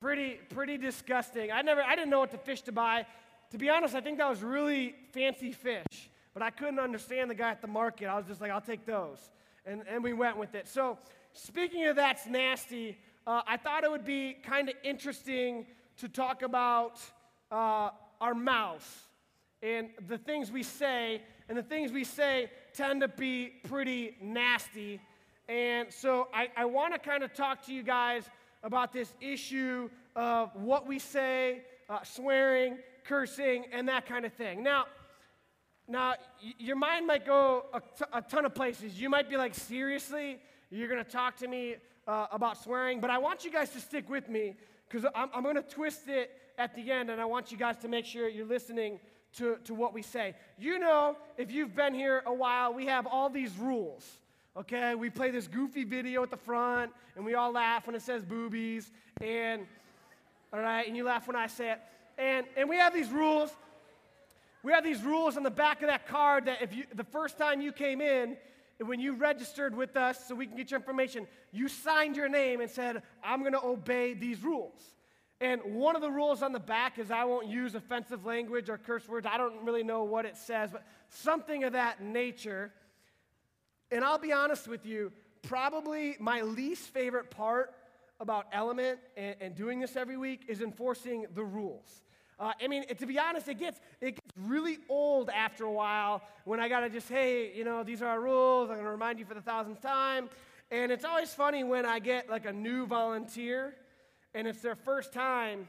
Pretty, pretty disgusting. I never, I didn't know what to fish to buy. To be honest, I think that was really fancy fish, but I couldn't understand the guy at the market. I was just like, I'll take those. And, and we went with it. So, speaking of that's nasty, uh, I thought it would be kind of interesting to talk about uh, our mouth and the things we say. And the things we say tend to be pretty nasty. And so, I, I want to kind of talk to you guys about this issue of what we say, uh, swearing, cursing, and that kind of thing. Now, now your mind might go a, t- a ton of places. You might be like, seriously, you're going to talk to me uh, about swearing? But I want you guys to stick with me because I'm, I'm going to twist it at the end, and I want you guys to make sure you're listening to, to what we say. You know, if you've been here a while, we have all these rules. Okay, we play this goofy video at the front, and we all laugh when it says boobies, and all right, and you laugh when I say it. And, and we have these rules. We have these rules on the back of that card that if you, the first time you came in, when you registered with us so we can get your information, you signed your name and said, I'm going to obey these rules. And one of the rules on the back is I won't use offensive language or curse words. I don't really know what it says, but something of that nature. And I'll be honest with you, probably my least favorite part about Element and, and doing this every week is enforcing the rules. Uh, I mean, to be honest, it gets, it gets really old after a while when I got to just, hey, you know, these are our rules. I'm to remind you for the thousandth time. And it's always funny when I get like a new volunteer and it's their first time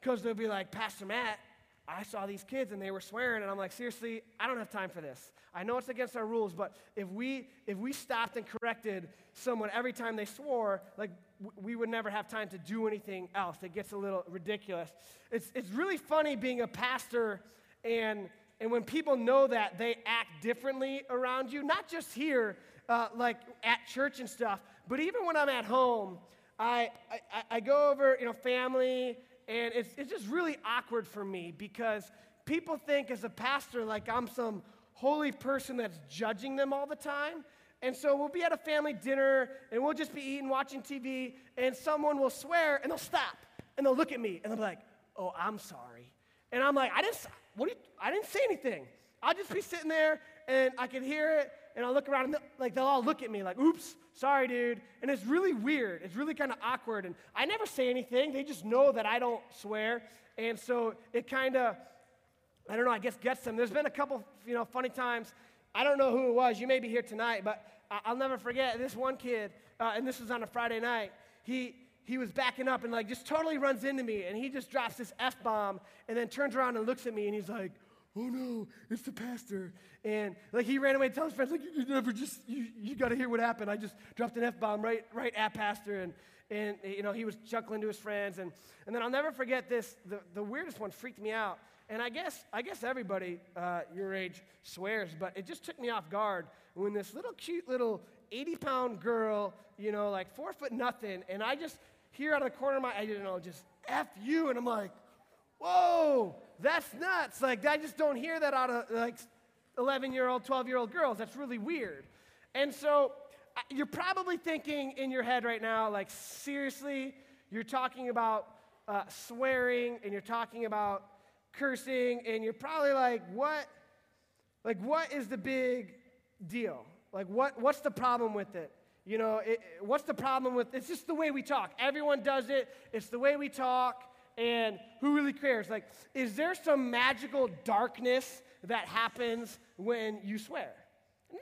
because they'll be like, Pastor Matt, I saw these kids and they were swearing, and I'm like, seriously, I don't have time for this. I know it's against our rules, but if we if we stopped and corrected someone every time they swore, like we would never have time to do anything else. It gets a little ridiculous. It's it's really funny being a pastor and and when people know that they act differently around you, not just here, uh, like at church and stuff, but even when I'm at home, I, I, I go over, you know, family, and it's, it's just really awkward for me because people think as a pastor, like I'm some holy person that's judging them all the time. And so we'll be at a family dinner and we'll just be eating, watching TV, and someone will swear and they'll stop and they'll look at me and they'll be like, oh, I'm sorry. And I'm like, I didn't, what you, I didn't say anything. I'll just be sitting there and I can hear it and I'll look around and they'll, like they'll all look at me like, oops, sorry, dude. And it's really weird. It's really kind of awkward. And I never say anything. They just know that I don't swear. And so it kind of, I don't know, I guess gets them. There's been a couple, you know, funny times. I don't know who it was. You may be here tonight, but I'll never forget this one kid, uh, and this was on a Friday night. He, he was backing up and like just totally runs into me, and he just drops this F bomb and then turns around and looks at me and he's like, oh no, it's the pastor. And like he ran away to tell his friends, like, you never just, you, you got to hear what happened. I just dropped an F bomb right, right at pastor. And, and, you know, he was chuckling to his friends. And, and then I'll never forget this, the, the weirdest one freaked me out. And I guess, I guess everybody uh, your age swears, but it just took me off guard when this little cute little 80 pound girl, you know, like four foot nothing, and I just hear out of the corner of my, I don't know, just F you, and I'm like, whoa, that's nuts. Like, I just don't hear that out of like 11 year old, 12 year old girls. That's really weird. And so you're probably thinking in your head right now, like, seriously, you're talking about uh, swearing and you're talking about cursing, and you're probably like, what? Like, what is the big deal? Like, what, what's the problem with it? You know, it, what's the problem with it's just the way we talk. Everyone does it. It's the way we talk, and who really cares? Like, is there some magical darkness that happens when you swear?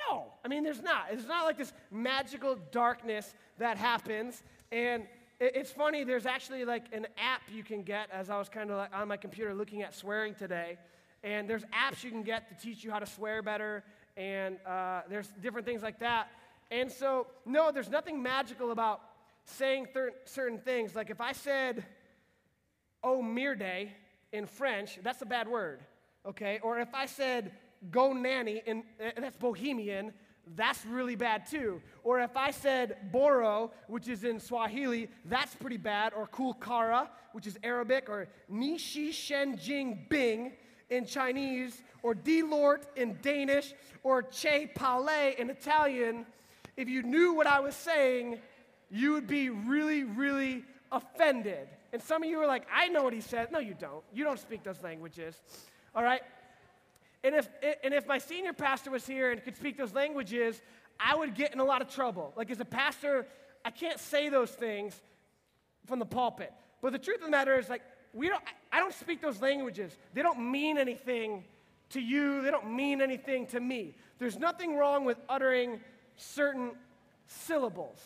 No, I mean, there's not. It's not like this magical darkness that happens. And it's funny, there's actually like an app you can get as I was kind of like on my computer looking at swearing today. And there's apps you can get to teach you how to swear better. And uh, there's different things like that. And so, no, there's nothing magical about saying thir- certain things. Like if I said, oh, merde in French, that's a bad word, okay? Or if I said, go nanny, and eh, that's bohemian, that's really bad too. Or if I said boro, which is in Swahili, that's pretty bad. Or kulkara, which is Arabic. Or nishi shenjing bing in Chinese. Or dilort in Danish. Or che pale in Italian. If you knew what I was saying, you would be really, really offended. And some of you are like, I know what he said. No, you don't. You don't speak those languages. All right? And if, and if my senior pastor was here and could speak those languages, I would get in a lot of trouble. Like, as a pastor, I can't say those things from the pulpit. But the truth of the matter is, like, we don't, I don't speak those languages. They don't mean anything to you, they don't mean anything to me. There's nothing wrong with uttering certain syllables.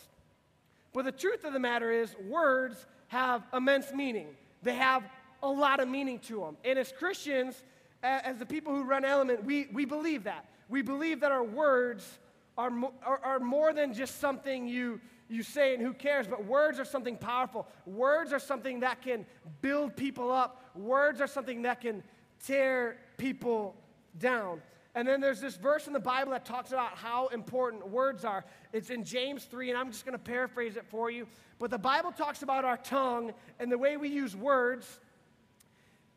But the truth of the matter is, words have immense meaning. They have a lot of meaning to them. And as Christians, as the people who run Element, we, we believe that. We believe that our words are, are, are more than just something you, you say and who cares, but words are something powerful. Words are something that can build people up, words are something that can tear people down. And then there's this verse in the Bible that talks about how important words are. It's in James 3, and I'm just going to paraphrase it for you. But the Bible talks about our tongue and the way we use words.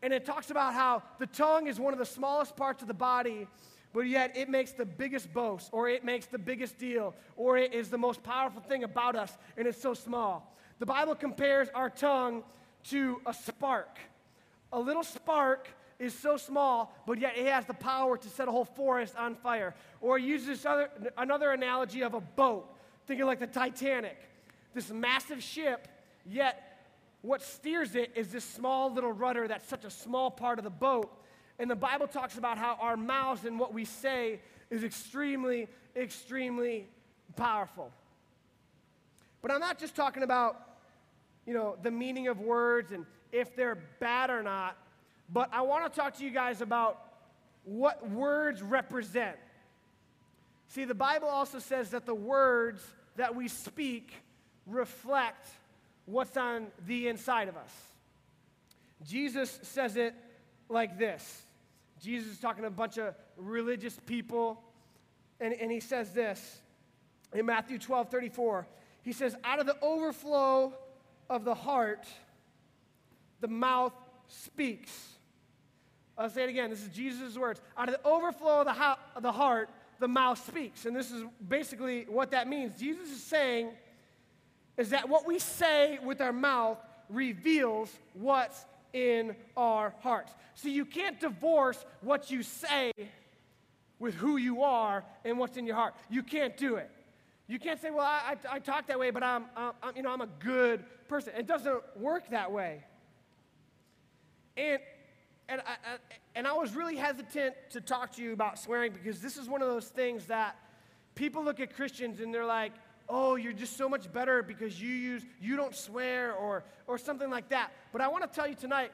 And it talks about how the tongue is one of the smallest parts of the body, but yet it makes the biggest boast, or it makes the biggest deal, or it is the most powerful thing about us, and it's so small. The Bible compares our tongue to a spark. A little spark is so small, but yet it has the power to set a whole forest on fire. Or use this other, another analogy of a boat, thinking like the Titanic. This massive ship, yet what steers it is this small little rudder that's such a small part of the boat. And the Bible talks about how our mouths and what we say is extremely, extremely powerful. But I'm not just talking about, you know, the meaning of words and if they're bad or not. But I want to talk to you guys about what words represent. See, the Bible also says that the words that we speak reflect what's on the inside of us. Jesus says it like this Jesus is talking to a bunch of religious people, and, and he says this in Matthew 12 34. He says, Out of the overflow of the heart, the mouth speaks. I'll say it again. This is Jesus' words. Out of the overflow of the, ho- of the heart, the mouth speaks. And this is basically what that means. Jesus is saying is that what we say with our mouth reveals what's in our hearts. So you can't divorce what you say with who you are and what's in your heart. You can't do it. You can't say, well, I, I, I talk that way, but I'm, I'm, you know, I'm a good person. It doesn't work that way. And and I, and I was really hesitant to talk to you about swearing because this is one of those things that people look at Christians and they're like, oh, you're just so much better because you use, you don't swear or, or something like that. But I want to tell you tonight,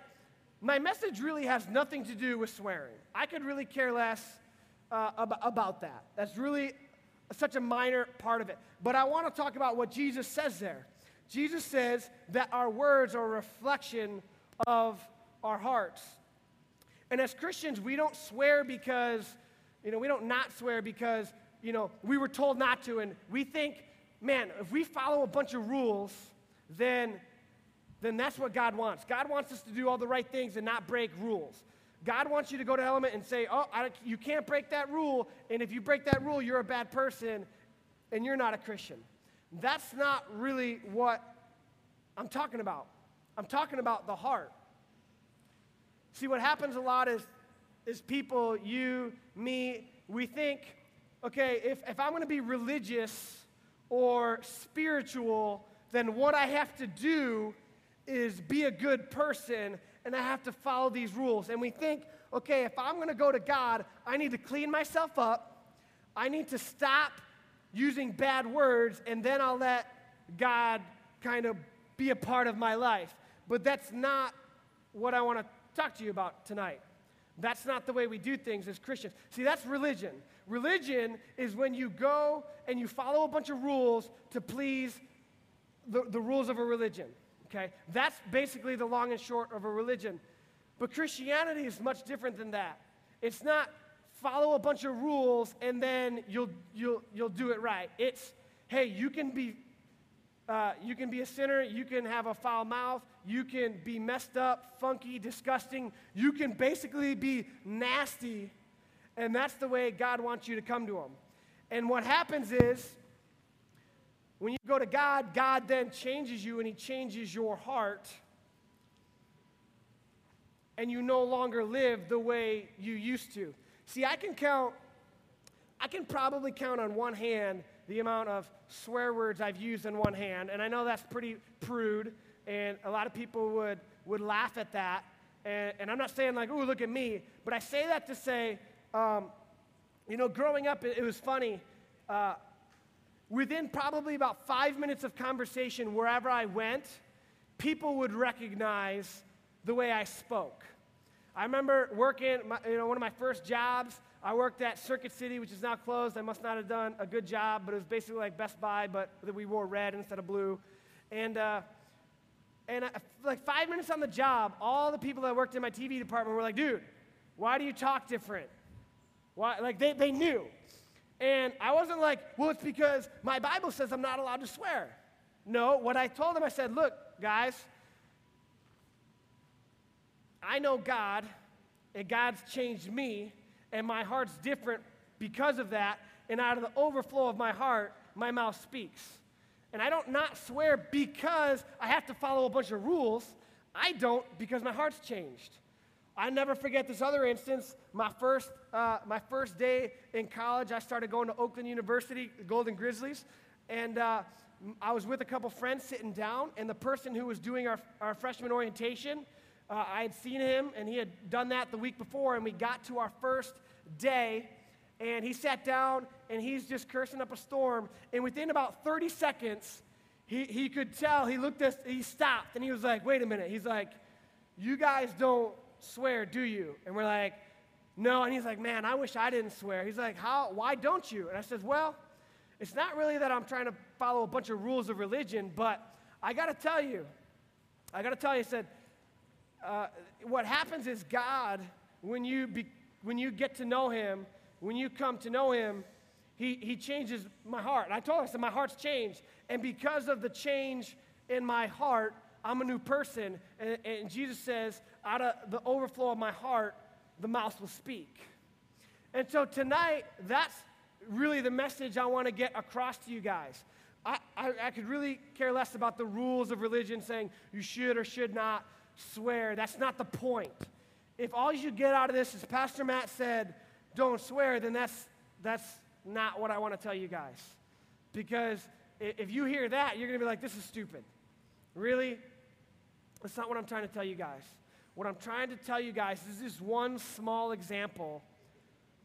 my message really has nothing to do with swearing. I could really care less uh, ab- about that. That's really such a minor part of it. But I want to talk about what Jesus says there. Jesus says that our words are a reflection of our hearts. And as Christians, we don't swear because, you know, we don't not swear because, you know, we were told not to. And we think, man, if we follow a bunch of rules, then, then that's what God wants. God wants us to do all the right things and not break rules. God wants you to go to Element and say, oh, I, you can't break that rule. And if you break that rule, you're a bad person and you're not a Christian. That's not really what I'm talking about. I'm talking about the heart. See, what happens a lot is, is people, you, me, we think, okay, if, if I'm going to be religious or spiritual, then what I have to do is be a good person and I have to follow these rules. And we think, okay, if I'm going to go to God, I need to clean myself up, I need to stop using bad words, and then I'll let God kind of be a part of my life. But that's not what I want to talk to you about tonight. That's not the way we do things as Christians. See, that's religion. Religion is when you go and you follow a bunch of rules to please the, the rules of a religion. Okay? That's basically the long and short of a religion. But Christianity is much different than that. It's not follow a bunch of rules and then you'll, you'll, you'll do it right. It's, hey, you can be uh, you can be a sinner, you can have a foul mouth, you can be messed up, funky, disgusting, you can basically be nasty, and that's the way God wants you to come to Him. And what happens is, when you go to God, God then changes you and He changes your heart. and you no longer live the way you used to. See, I can count, I can probably count on one hand the amount of swear words I've used in one hand, and I know that's pretty prude, and a lot of people would, would laugh at that. And, and I'm not saying, like, ooh, look at me, but I say that to say, um, you know, growing up, it, it was funny. Uh, within probably about five minutes of conversation, wherever I went, people would recognize the way I spoke. I remember working, my, you know, one of my first jobs. I worked at Circuit City, which is now closed. I must not have done a good job, but it was basically like Best Buy, but we wore red instead of blue. And, uh, and I, like five minutes on the job, all the people that worked in my TV department were like, dude, why do you talk different? Why? Like they, they knew. And I wasn't like, well, it's because my Bible says I'm not allowed to swear. No, what I told them, I said, look, guys, I know God, and God's changed me, and my heart's different because of that. And out of the overflow of my heart, my mouth speaks. And I don't not swear because I have to follow a bunch of rules. I don't because my heart's changed. I never forget this other instance. My first, uh, my first day in college, I started going to Oakland University, the Golden Grizzlies, and uh, I was with a couple friends sitting down, and the person who was doing our, our freshman orientation, uh, I had seen him, and he had done that the week before, and we got to our first day, and he sat down, and he's just cursing up a storm, and within about 30 seconds, he, he could tell, he looked at, he stopped, and he was like, wait a minute. He's like, you guys don't swear, do you? And we're like, no. And he's like, man, I wish I didn't swear. He's like, how, why don't you? And I says, well, it's not really that I'm trying to follow a bunch of rules of religion, but I got to tell you, I got to tell you, he said, uh, what happens is God, when you, be, when you get to know Him, when you come to know Him, He, he changes my heart. I told him, I said, my heart's changed. And because of the change in my heart, I'm a new person. And, and Jesus says, out of the overflow of my heart, the mouth will speak. And so tonight, that's really the message I want to get across to you guys. I, I, I, could really care less about the rules of religion saying you should or should not swear. That's not the point. If all you get out of this is Pastor Matt said, don't swear, then that's, that's not what I want to tell you guys. Because if you hear that, you're going to be like, this is stupid. Really? That's not what I'm trying to tell you guys. What I'm trying to tell you guys is this one small example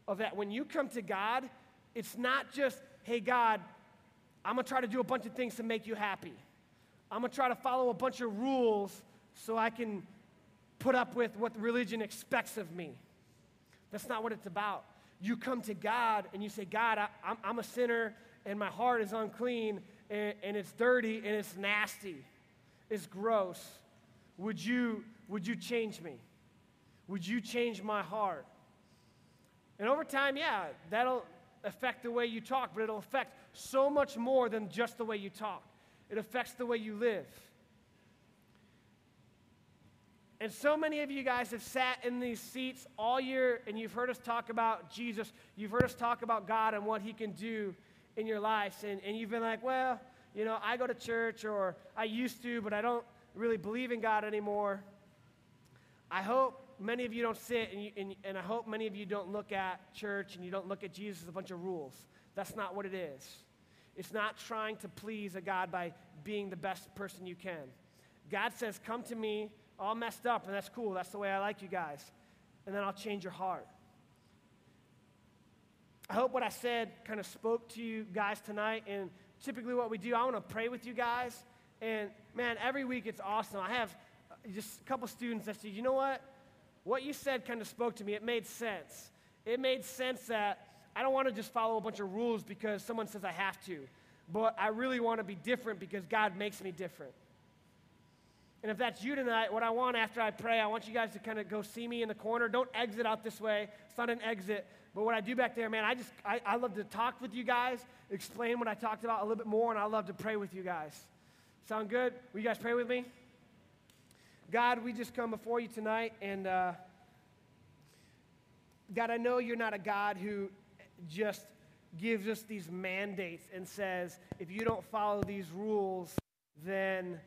of that when you come to God, it's not just, hey, God, I'm going to try to do a bunch of things to make you happy. I'm going to try to follow a bunch of rules so I can put up with what religion expects of me. That's not what it's about. You come to God and you say, God, I, am a sinner and my heart is unclean and, and it's dirty and it's nasty. It's gross. Would you, would you change me? Would you change my heart? And over time, yeah, that'll affect the way you talk, but it'll affect so much more than just the way you talk. It affects the way you live. And so many of you guys have sat in these seats all year and you've heard us talk about Jesus. You've heard us talk about God and what He can do in your lives. And, and you've been like, well, you know, I go to church or I used to, but I don't really believe in God anymore. I hope many of you don't sit and, you, and, and I hope many of you don't look at church and you don't look at Jesus as a bunch of rules. That's not what it is. It's not trying to please a God by being the best person you can. God says, Come to me, all messed up, and that's cool. That's the way I like you guys. And then I'll change your heart. I hope what I said kind of spoke to you guys tonight. And typically, what we do, I want to pray with you guys. And man, every week it's awesome. I have just a couple students that say, you know what? What you said kind of spoke to me. It made sense. It made sense that I don't want to just follow a bunch of rules because someone says I have to, but I really want to be different because God makes me different. And if that's you tonight, what I want after I pray, I want you guys to kind of go see me in the corner. Don't exit out this way. It's not an exit. But what I do back there, man, I just, I, I love to talk with you guys, explain what I talked about a little bit more, and I love to pray with you guys. Sound good? Will you guys pray with me? God, we just come before you tonight, and uh, God, I know you're not a God who just gives us these mandates and says, if you don't follow these rules, then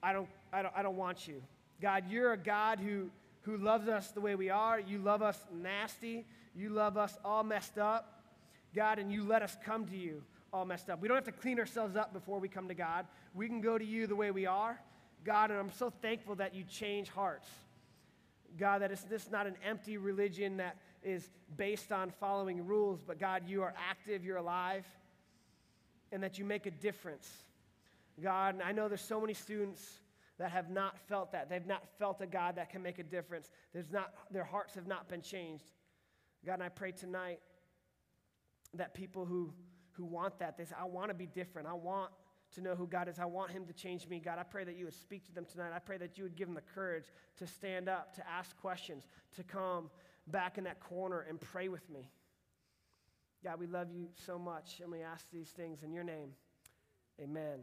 I don't, I don't, I don't want you. God, you're a God who, who loves us the way we are. You love us nasty. You love us all messed up, God, and you let us come to you all messed up. We don't have to clean ourselves up before we come to God. We can go to you the way we are, God, and I'm so thankful that you change hearts. God, that it's this not an empty religion that is based on following rules, but God, you are active, you're alive, and that you make a difference. God, and I know there's so many students that have not felt that. They've not felt a God that can make a difference. There's not, their hearts have not been changed. God, and I pray tonight that people who, who want that, they say, I want to be different. I want to know who God is. I want Him to change me. God, I pray that you would speak to them tonight. I pray that you would give them the courage to stand up, to ask questions, to come back in that corner and pray with me. God, we love you so much, and we ask these things in your name. Amen.